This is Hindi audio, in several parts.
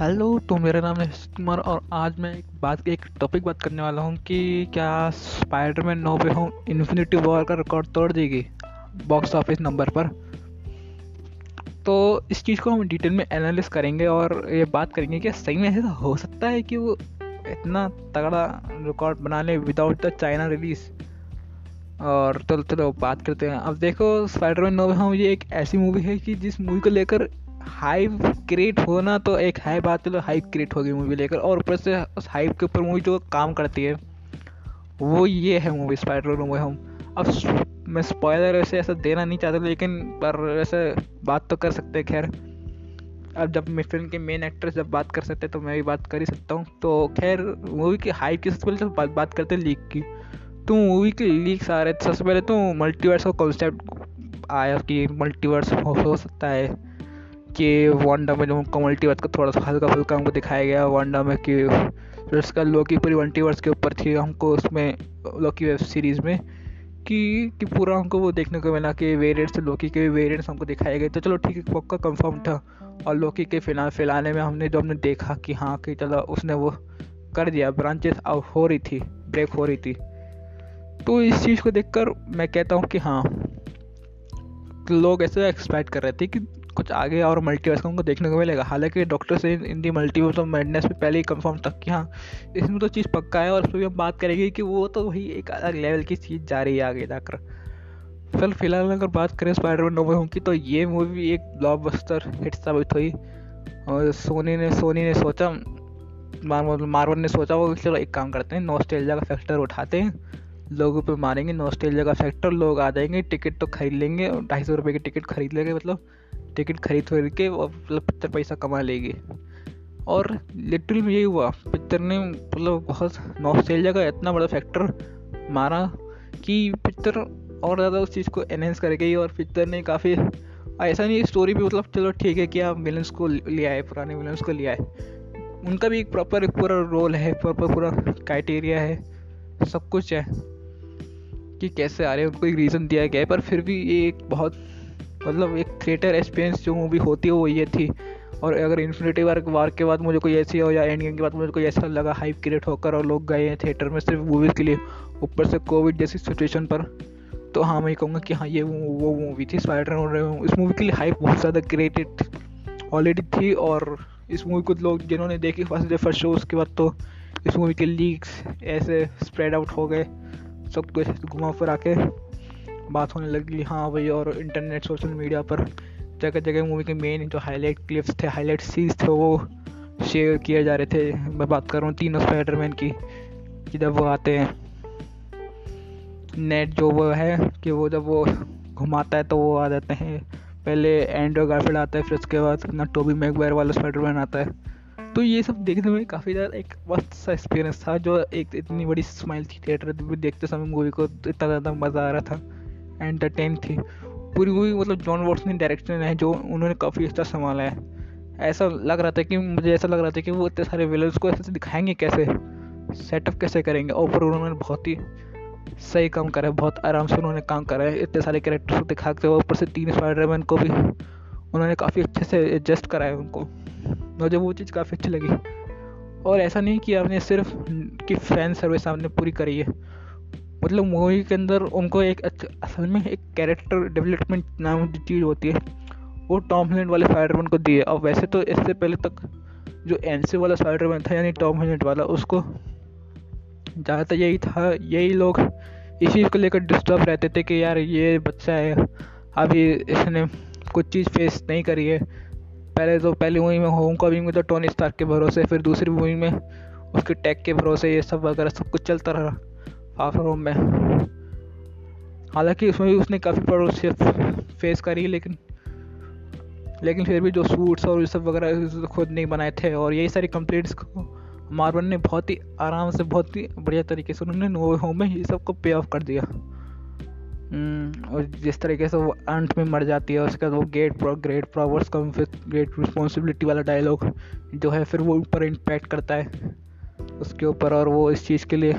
हेलो तो मेरा नाम है कुमार और आज मैं एक बात, एक टॉपिक बात करने वाला हूँ कि क्या Spiderman no way home infinity war का रिकॉर्ड तोड़ देगी बॉक्स ऑफ़िस नंबर पर? तो इस चीज़ को हम डिटेल में एनालिस करेंगे और ये बात करेंगे कि सही में ऐसा हो सकता है कि वो इतना तगड़ा रिकॉर्ड बना ले विदाउट द चाइना रिलीज़ और चलो चलो बात करते हैं। अब देखो स्पाइडरमैन नो होम ये एक ऐसी मूवी है कि जिस मूवी को लेकर हाइप क्रिएट होना तो एक है बात चलो हाइप क्रिएट हो गई मूवी लेकर। और ऊपर से उस हाइप के ऊपर मूवी जो काम करती है वो ये है मूवी स्पाइडर मूवी हम। अब मैं स्पॉयलर वैसे ऐसा देना नहीं चाहता लेकिन पर वैसे बात तो कर सकते हैं खैर। अब जब फ़िल्म के मेन एक्ट्रेस जब बात कर सकते हैं तो मैं भी बात कर ही सकता हूँ। तो खैर मूवी की हाइप की सबसे पहले तो बात, बात करते हैं लीक की। तो मूवी के लीक्स आ रहे थे सबसे पहले तो मल्टीवर्स का कॉन्सेप्ट आया कि मल्टीवर्स हो, हो सकता है। कि वांडा में जो हमको मल्टीवर्स का थोड़ा सा हल्का फुल्का हमको दिखाया गया वांडा में कि उसका लोकी पूरी मल्टीवर्स के ऊपर थी, हमको उसमें लोकी वेब सीरीज़ में कि कि पूरा हमको वो देखने को मिला कि वेरियंट्स लोकी के वेरियंट्स हमको दिखाए गए। तो चलो ठीक है पक्का कंफर्म था। और लोकी के फ़िलहाल फ़िलहाल में हमने जो हमने देखा कि हाँ कि चलो उसने वो कर दिया ब्रांचेस आउट हो रही थी ब्रेक हो रही थी। तो इस चीज़ को देखकर मैं कहता हूँ कि हाँ लोग ऐसे एक्सपेक्ट कर रहे थे कि कुछ आगे और मल्टीवर्स को हमको देखने को मिलेगा। हालाँकि डॉक्टर से in the multiverse of madness में पहले ही कंफर्म था कि हाँ इसमें तो चीज़ पक्का है और उस पर भी हम बात करेंगे कि वो तो वही एक अलग लेवल की चीज़ जा रही है आगे जाकर। फिर फ़िलहाल अगर बात करें स्पाइडरमैन नो होम की तो ये मूवी एक ब्लॉकबस्टर हिट साबित हुई। और सोनी ने सोनी ने सोचा मार्वल ने सोचा, वो चलो एक काम करते हैं नॉस्टेलिया का फैक्टर उठाते हैं। लोगों पे मारेंगे नॉस्टेलिया का फैक्टर लोग आ जाएँगे टिकट तो खरीद लेंगे, ढाई सौ रुपये की टिकट खरीद लेंगे मतलब टिकट खरीद खरीद के और मतलब पिक्चर पैसा कमा लेगी। और लिटरल में यही हुआ पिक्चर ने मतलब बहुत नॉस्टैल्जिया का इतना बड़ा फैक्टर मारा कि पिक्चर और ज़्यादा उस चीज़ को एनहेंस कर गई और पिक्चर ने काफ़ी, ऐसा नहीं स्टोरी भी मतलब चलो ठीक है कि आप विलन्स को ले आए, पुराने विलन्स को ले आए। उनका भी एक प्रॉपर एक पूरा रोल है प्रॉपर पूरा क्राइटेरिया है, सब कुछ है कि कैसे आ रहे हैं, उनको एक रीज़न दिया गया है, पर फिर भी ये एक बहुत मतलब एक थिएटर एक्सपीरियंस जो मूवी होती है वो ये थी। और अगर इन्फिनिटी वार वार के बाद मुझे कोई ऐसी हो या एंड गेम के बाद मुझे कोई ऐसा लगा हाइप क्रिएट होकर और लोग गए हैं थिएटर में सिर्फ़ मूवीज़ के लिए, ऊपर से कोविड जैसी सिचुएशन पर तो हाँ मैं कहूँगा कि हाँ ये वो मूवी थी स्पाइडर इस मूवी के लिए हाइप बहुत ज़्यादा क्रिएटेड ऑलरेडी थी और इस मूवी को लोग जिन्होंने देखी, फ़र्स्ट डे फ़र्स्ट शो, उसके बाद तो इस मूवी के लीक्स ऐसे स्प्रेड आउट हो गए, सब कुछ घुमा फिर आके बात होने लगी हाँ भाई और इंटरनेट सोशल मीडिया पर जगह जगह मूवी के मेन जो हाईलाइट क्लिप्स थे हाईलाइट सीन्स थे, वो शेयर किए जा रहे थे। मैं बात कर रहा हूँ तीनों स्पाइडरमैन की, कि जब वो आते हैं। नेट जो वो है, कि वो जब वो घुमाता है तो वो आ जाते हैं। पहले एंड्रो गार्फिल्ड आता है, फिर उसके बाद ना टोबी मैगवायर वाला स्पाइडरमैन आता है। तो ये सब देखने में काफ़ी ज़्यादा एक मस्त सा एक्सपीरियंस था, जो एक इतनी बड़ी स्माइल थी थिएटर देखते समय मूवी को इतना ज़्यादा मज़ा आ रहा था। एंटरटेन थी। पूरी मूवी मतलब जॉन वॉट्स ने डायरेक्शन है, जो उन्होंने काफ़ी अच्छा संभाला है। ऐसा लग रहा था कि, मुझे ऐसा लग रहा था कि वो इतने सारे विलन्स को ऐसे दिखाएँगे कैसे? सेटअप कैसे करेंगे? और पर उन्होंने बहुत ही सही काम करा है, बहुत आराम से उन्होंने काम करा है। इतने सारे कैरेक्टर्स को दिखाते हुए ऊपर से तीन स्पाइडरमैन को भी उन्होंने काफ़ी अच्छे से एडजस्ट करा है उनको। मुझे वो चीज़ काफ़ी अच्छी लगी। और ऐसा नहीं कि आपने सिर्फ़ कि फ़ैन सर्विस आपने पूरी करी है। मतलब मूवी के अंदर उनको एक असल में एक कैरेक्टर डेवलपमेंट नाम की चीज़ होती है। वो टॉम हिलेंड वाले स्पाइडरमैन को दिए। और वैसे तो इससे पहले तक जो एनसी वाला स्पाइडरमैन था, यानी टॉम हिलेंड वाला, उसको ज़्यादातर यही था। यही लोग इस चीज़ को लेकर डिस्टर्ब रहते थे कि यार ये बच्चा है, अभी इसने कुछ चीज़ फेस नहीं करी है। पहले तो पहली मूवी में होम कमिंग में तो टोनी स्टार्क के भरोसे, फिर दूसरी मूवी में उसके टैग के भरोसे, ये सब वगैरह सब कुछ चलता रहा। फार रोम में हालाँकि उसमें भी उसने काफ़ी प्रॉब्लम फेस करी लेकिन लेकिन फिर भी जो सूट्स और ये सब वगैरह खुद नहीं बनाए थे और यही सारी कंप्लेंट्स को मार्बल ने बहुत ही आराम से बहुत ही बढ़िया तरीके से उन्होंने नो होम में ये सबको पे ऑफ़ कर दिया। हम्म, और जिस तरीके से वो अंत में मर जाती है उसके बाद वो get pro great powers come with great responsibility वाला डायलॉग जो है फिर वो ऊपर इम्पैक्ट करता है उसके ऊपर और वो इस चीज़ के लिए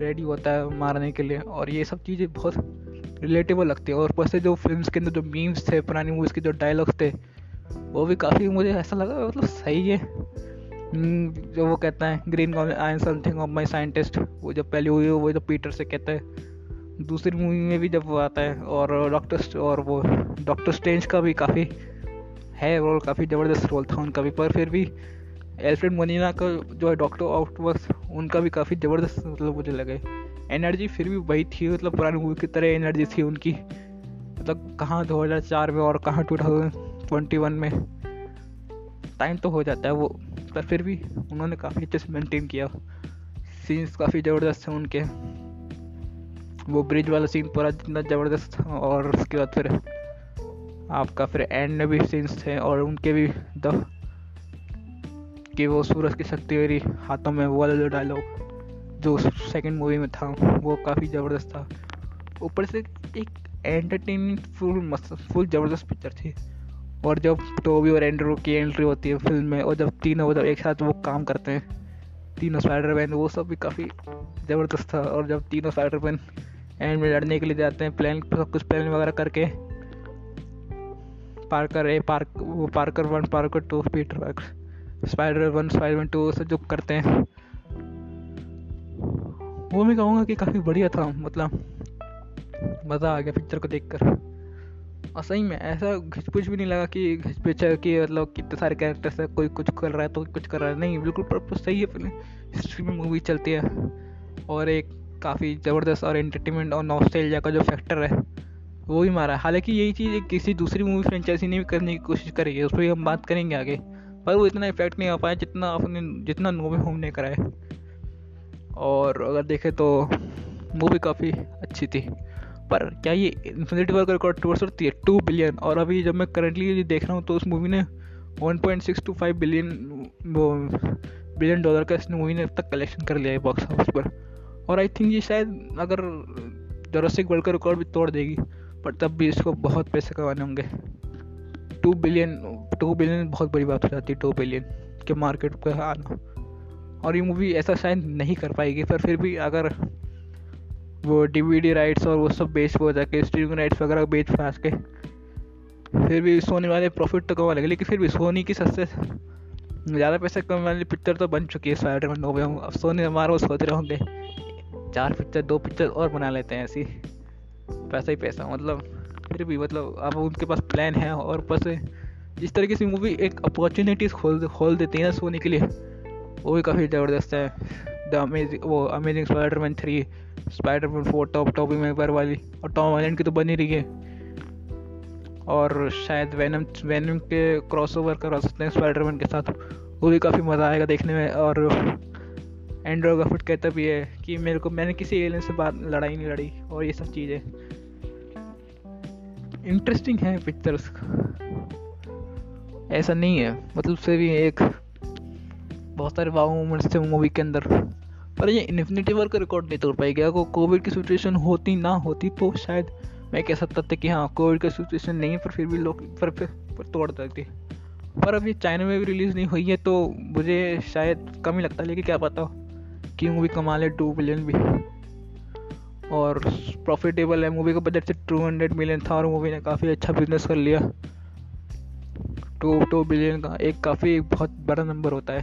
रेडी होता है मारने के लिए। और ये सब चीज़ें बहुत रिलेटेबल लगती है। और ऊपर से जो फ़िल्म के अंदर जो मीम्स थे पुरानी मूवीज़ के जो डायलॉग्स थे वो भी काफ़ी मुझे ऐसा लगा मतलब सही है। हम्म, जो वो कहता है green I am something of my scientist वो जब पहले हुई वो जब पीटर से कहता है। दूसरी मूवी में भी जब वो आता है और डॉक्टर और वो डॉक्टर स्ट्रेंज का भी काफ़ी है रोल काफ़ी ज़बरदस्त रोल था उनका भी। पर फिर भी एल्फ्रेड मोनिना का जो है डॉक्टर आउटवर्स उनका भी काफ़ी ज़बरदस्त मतलब मुझे लगे। एनर्जी फिर भी वही थी मतलब पुरानी मूवी की तरह एनर्जी थी उनकी। मतलब कहाँ दो हज़ार चार में और कहाँ टू थाउज़ेंड ट्वेंटी वन में। टाइम तो हो जाता है वो, पर फिर भी उन्होंने काफ़ी अच्छे से मेंटेन किया। सीन्स काफ़ी ज़बरदस्त थे उनके। वो ब्रिज वाला सीन पूरा जितना ज़बरदस्त था और उसके बाद फिर आपका फिर एंड में भी सीन्स थे और उनके भी द कि वो सूरज की शक्ति मेरी हाथों में, वो वाला जो डायलॉग जो सेकंड मूवी में था, वो काफ़ी ज़बरदस्त था। ऊपर से एक एंटरटेनिंग फुल मस्त फुल ज़बरदस्त पिक्चर थी। और जब टोबी और एंड्रो की एंट्री होती है फ़िल्म में, और जब तीनों जब एक साथ वो काम करते हैं, तीनों स्पाइडर मैन वो सब भी काफ़ी ज़बरदस्त था। और जब तीनों स्पाइडर मैन एंड में लड़ने के लिए जाते हैं प्लान सब कुछ प्लान वगैरह करके पार्कर ए पार्क वो Parker one Parker two Peter Parker spider one spider one two सब जो करते हैं। वो मैं कहूँगा कि काफ़ी बढ़िया था मतलब मज़ा आ गया पिक्चर को देखकर। और सही में ऐसा घिचपुच भी नहीं लगा कि घिचपिच है कि मतलब कितने सारे कैरेक्टर्स है, कोई कुछ कर रहा है तो कुछ कर रहा है। नहीं, बिल्कुल पर्पज सही है फ़िल्म हिस्ट्री में मूवी चलती है। और एक काफ़ी ज़बरदस्त और एंटरटेनमेंट और नॉस्टैल्जिया का जो फैक्टर है, वो भी मारा है। हालाँकि यही चीज़ किसी दूसरी मूवी फ्रेंचाइजी ने भी करने की कोशिश करी है उस पर हम बात करेंगे आगे। पर वो इतना इफ़ेक्ट नहीं आ पाया जितना अपने जितना नोवे होम ने कराए और अगर देखें तो मूवी काफ़ी अच्छी थी। पर क्या ये इन्फिनिटी वर्क रिकॉर्ड टूर सकती है टू बिलियन और अभी जब मैं करंटली देख रहा हूँ तो उस मूवी ने one point six two five billion वो बिलियन डॉलर का इस मूवी ने अब तक कलेक्शन कर लिया है बॉक्स ऑफ़िस पर। और आई थिंक ये शायद अगर जोरासिक वर्ल्ड का रिकॉर्ड भी तोड़ देगी, पर तब भी इसको बहुत पैसे कमाने होंगे। टू बिलियन टू बिलियन बहुत बड़ी बात हो जाती है, टू बिलियन के मार्केट पर आना। और ये मूवी ऐसा शायद नहीं कर पाएगी, पर फिर भी अगर वो डीवीडी राइट्स और वो सब बेच हो जाके स्ट्रीमिंग राइट्स वगैरह बेच फाँस के, फिर भी सोनी वाले प्रॉफिट तो कमा लेंगे लेकिन फिर भी सोनी की सबसे ज़्यादा पैसे कमाने वाली पिक्चर तो बन चुकी है स्पाइडर मैन हो गए अब सोनी हमारे वो सोच रहे होंगे, चार पिक्चर दो पिक्चर और बना लेते हैं ऐसी। पैसा ही पैसा मतलब फिर भी मतलब अब उनके पास प्लान है और ऊपर से जिस तरीके से मूवी एक अपॉर्चुनिटीज़ खोल खोल देती है ना सोने के लिए। वो भी काफ़ी ज़बरदस्त है। द अमेजिंग वो amazing spider man three spider man four top टॉपी मैपर वाली, और टॉम आइलैंड की तो बनी रही है। और शायद वैनम वैनम के क्रॉस ओवर करा सकते हैं स्पाइडर मैन के साथ। वो भी काफ़ी मज़ा आएगा देखने में, और एंड्रो गफिट कहता भी है कि मेरे को, मैंने किसी एलियन से बात, लड़ाई नहीं लड़ी, और ये सब चीज़ें। इंटरेस्टिंग है पिक्चर्स ऐसा नहीं है। मतलब से भी एक बहुत सारे वाव मोमेंट्स थे मूवी के अंदर। पर ये इन्फिनिटी वर्क रिकॉर्ड नहीं तोड़ पाएगी। अगर कोविड की सिचुएशन होती ना होती तो शायद मैं कह सकता था कि हाँ कोविड का सिचुएशन नहीं है पर फिर भी लोग पर, पर, पर तोड़ देती। पर ये चाइना में भी रिलीज़ नहीं हुई है तो मुझे शायद कम ही लगता है। लेकिन क्या पता कि मूवी कमा ले टू बिलियन भी। और प्रॉफिटेबल है। मूवी का बजट से टू हंड्रेड मिलियन था और मूवी ने काफ़ी अच्छा बिज़नेस कर लिया। टू टू बिलियन का एक काफ़ी बहुत बड़ा नंबर होता है।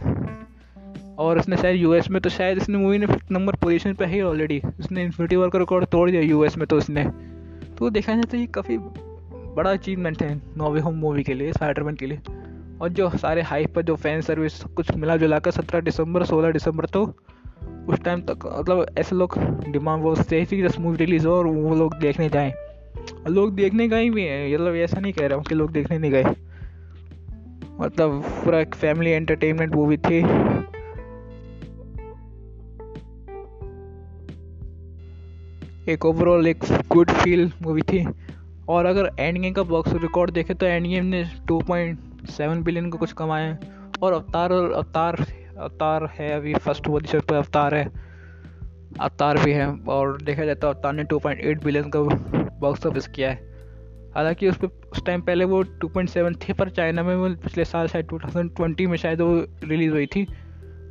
और उसने शायद यूएस में तो शायद इसने मूवी ने फिफ्थ नंबर पोजीशन पे है ऑलरेडी उसने इन्फिनिटी वॉर का रिकॉर्ड तोड़ दिया यूएस में तो उसने। तो देखा जाए तो ये काफ़ी बड़ा अचीवमेंट है नोवे होम मूवी के लिए स्पाइडरमैन के लिए। और जो सारे हाइप पर जो फ़ैन सर्विस कुछ मिला जुला कर सत्रह दिसंबर, सोलह दिसंबर तो उस टाइम तक मतलब ऐसे लोग डिमांड वो ही जस्ट मूवी रिलीज़ हो और वो लोग देखने जाएँ। लोग देखने गए भी हैं मतलब ऐसा नहीं कह रहा हूँ कि लोग देखने नहीं गए। मतलब पूरा एक फैमिली एंटरटेनमेंट मूवी थी। एक ओवरऑल एक गुड फील मूवी थी। और अगर एंड गेम का बॉक्स रिकॉर्ड देखे तो एंड गेम ने 2.7 बिलियन का कुछ कमाया और अवतार और अवतार अवतार है अभी फ़र्स्ट पोजिशन पर अवतार है। अवतार भी है और देखा जाए तो अवतार ने 2.8 बिलियन का बॉक्स ऑफ़िस किया है। हालाँकि उस पर उस टाइम पहले वो 2.7 थे, पर चाइना में वो पिछले साल शायद 2020 में शायद वो रिलीज़ हुई थी।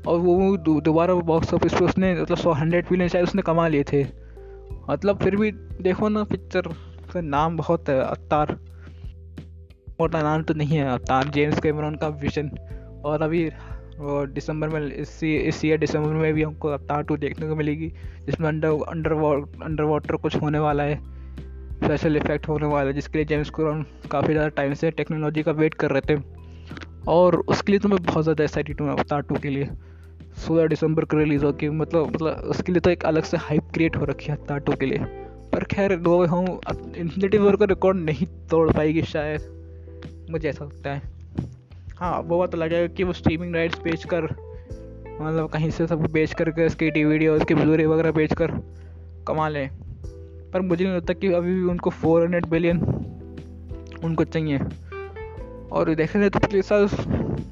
और वो दोबारा बॉक्स ऑफ़िस पे उसने मतलब सौ हंड्रेड बिलियन शायद उसने कमा लिए थे। मतलब फिर भी देखो ना पिक्चर का नाम बहुत है, अवतार। और नाम तो नहीं है, अवतार जेम्स कैमरॉन का विजन और अभी, वो दिसंबर में, इसी, इस ईयर दिसंबर में भी हमको अवतार टू देखने को मिलेगी, जिसमें अंडर अंडर अंडर वाटर कुछ होने वाला है। स्पेशल इफ़ेक्ट होने वाला है, जिसके लिए जेम्स कैमरॉन काफ़ी ज़्यादा टाइम से टेक्नोलॉजी का वेट कर रहे थे। और उसके लिए तो मैं बहुत ज़्यादा एक्साइटेड हूँ अवतार टू के लिए। सोलह दिसंबर को रिलीज़ होगी मतलब मतलब उसके लिए तो एक अलग से हाइप क्रिएट हो रखी है अवतार टू के लिए। पर खैर दो हम इन्फिनिटी वॉर का रिकॉर्ड नहीं तोड़ पाएगी शायद, मुझे ऐसा लगता है। हाँ वो बात अलग है कि वो स्ट्रीमिंग राइट्स बेच कर मतलब कहीं से सब बेच करके उसकी टी वीडियो उसकी ब्लूरे वगैरह बेच कर कमा लें। पर मुझे नहीं लगता कि अभी भी उनको फोर हंड्रेड बिलियन उनको चाहिए। और देखा जाए तो पिछले साल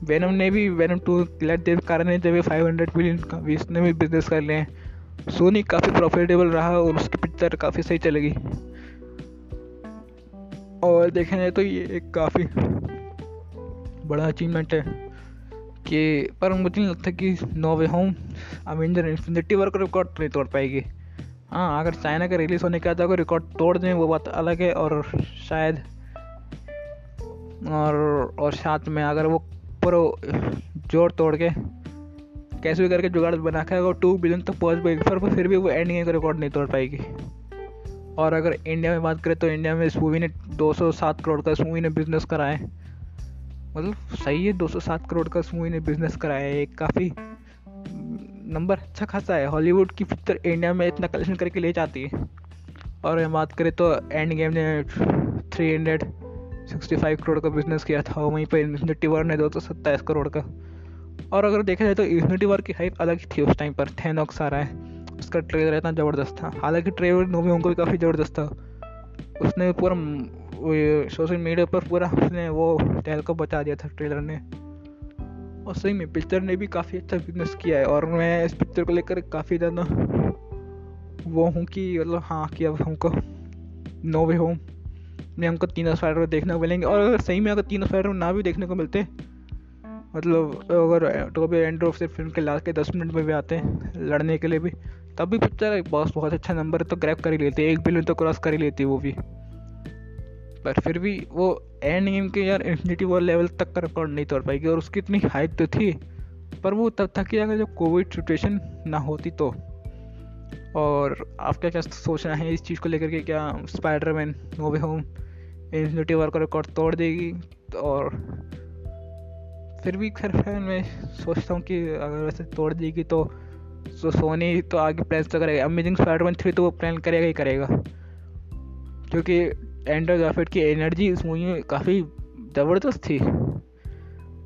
वैनम ने भी वैनम टू लेट देव कारण ने जब फाइव हंड्रेड बिलियन का भी इसने भी बिज़नेस कर लिए। सोनी काफ़ी प्रॉफिटेबल रहा और उसकी पिक्चर काफ़ी सही चलेगी। और देखा जाए तो ये एक काफ़ी बड़ा अचीवमेंट है कि, पर मुझे नहीं लगता कि no way home avenger infinity war record नहीं तोड़ पाएगी। हाँ अगर चाइना का रिलीज़ होने के बाद अगर रिकॉर्ड तोड़ दें, वो बात अलग है और शायद और और साथ में अगर वो पूरा ज़ोर तोड़ के कैसे भी करके जुगाड़ बना के अगर टू बिलियन तक तो पहुँच पाएगी पर फिर भी वो एंड का रिकॉर्ड नहीं तोड़ पाएगी। और अगर इंडिया में बात करें तो इंडिया में इस मूवी ने 207 करोड़ का इस मूवी ने बिज़नेस करा है। मतलब सही है 207 करोड़ का इस मूवी ने बिज़नेस कराया है काफ़ी नंबर अच्छा खासा है। हॉलीवुड की पिक्चर इंडिया में इतना कलेक्शन करके ले जाती है। और बात करें तो एंड गेम ने three hundred sixty five crore का बिज़नेस किया था। और वहीं पर इन्फिनिटी वॉर ने दो सौ सत्ताईस करोड़ का। और अगर देखा जाए तो इन्फिनिटी वॉर की हाइप अलग ही थी उस टाइम पर। थैनॉक्स आ रहा है। उसका ट्रेलर इतना ज़बरदस्त था। हालाँकि ट्रेलर मूवी उनको भी काफ़ी ज़बरदस्त था। उसने पूरा सोशल मीडिया पर पूरा उसने वो टहल को बचा दिया था ट्रेलर ने। और सही में पिक्चर ने भी काफ़ी अच्छा बिज़नेस किया है, और मैं इस पिक्चर को लेकर काफ़ी ज़्यादा वो हूँ कि मतलब हाँ कि अब हमको नो वे होम में हमको तीनों स्पाइडर देखने को मिलेंगे, और अगर सही में अगर तीनों स्पाइडर ना भी देखने को मिलते मतलब अगर टोबी एंड्रो से फ़िल्म के लास्ट के दस मिनट में भी आते हैं लड़ने के लिए भी, तब भी पिक्चर बॉस बहुत अच्छा नंबर तो ग्रैप कर ही लेते, एक बिलियन तो क्रॉस कर ही लेती वो भी। पर फिर भी वो एंड गेम के यार इन्फिनिटी वॉर लेवल तक का रिकॉर्ड नहीं तोड़ पाएगी और उसकी इतनी हाइप तो थी, पर वो तब था कि अगर जब कोविड सिचुएशन ना होती तो। और आपका क्या सोचना है इस चीज़ को लेकर के? क्या spider man no way home infinity war का रिकॉर्ड तोड़ देगी? और फिर भी खैर खैर मैं सोचता हूँ कि अगर वैसे तोड़ देगी तो सो सोनी तो आगे प्लान तो करेगा। अमेजिंग स्पाइडरमैन थ्री तो वो प्लान करेगा ही करेगा। क्योंकि एंड्रो गारफील्ड की एनर्जी इस मूवी में काफ़ी ज़बरदस्त थी।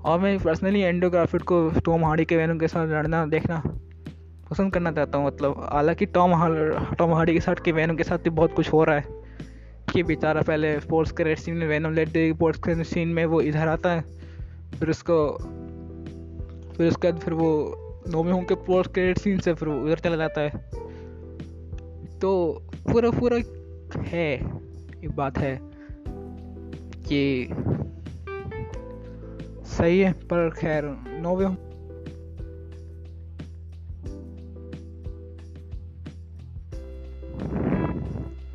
और मैं पर्सनली एंड्रो गारफील्ड को टॉम हार्डी के वैनम के साथ लड़ना, देखना पसंद करना चाहता हूँ मतलब हालाँकि टॉम टॉम हार्डी के साथ के वैनम के साथ भी बहुत कुछ हो रहा है। कि बेचारा पहले स्पोर्ट्स के सीन में वैनम लेट दे स्पोर्ट्स के सीन में वो इधर आता है, फिर उसको, फिर उसके बाद फिर वो नोमी होम के पोस्ट क्रेडिट सीन से फिर उधर चला जाता है। तो पूरा पूरा है। एक बात है कि सही है, पर खैर नोवे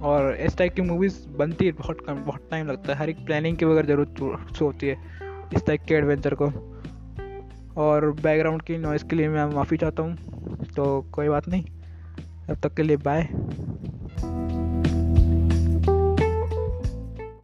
और इस टाइप की मूवीज़ बनती है, बहुत कम, बहुत टाइम लगता है। हर एक प्लानिंग की बगैर ज़रूरत होती है, इस टाइप के एडवेंचर को। और बैकग्राउंड की नॉइज़ के लिए मैं माफ़ी चाहता हूँ तो कोई बात नहीं। तब तक के लिए बाय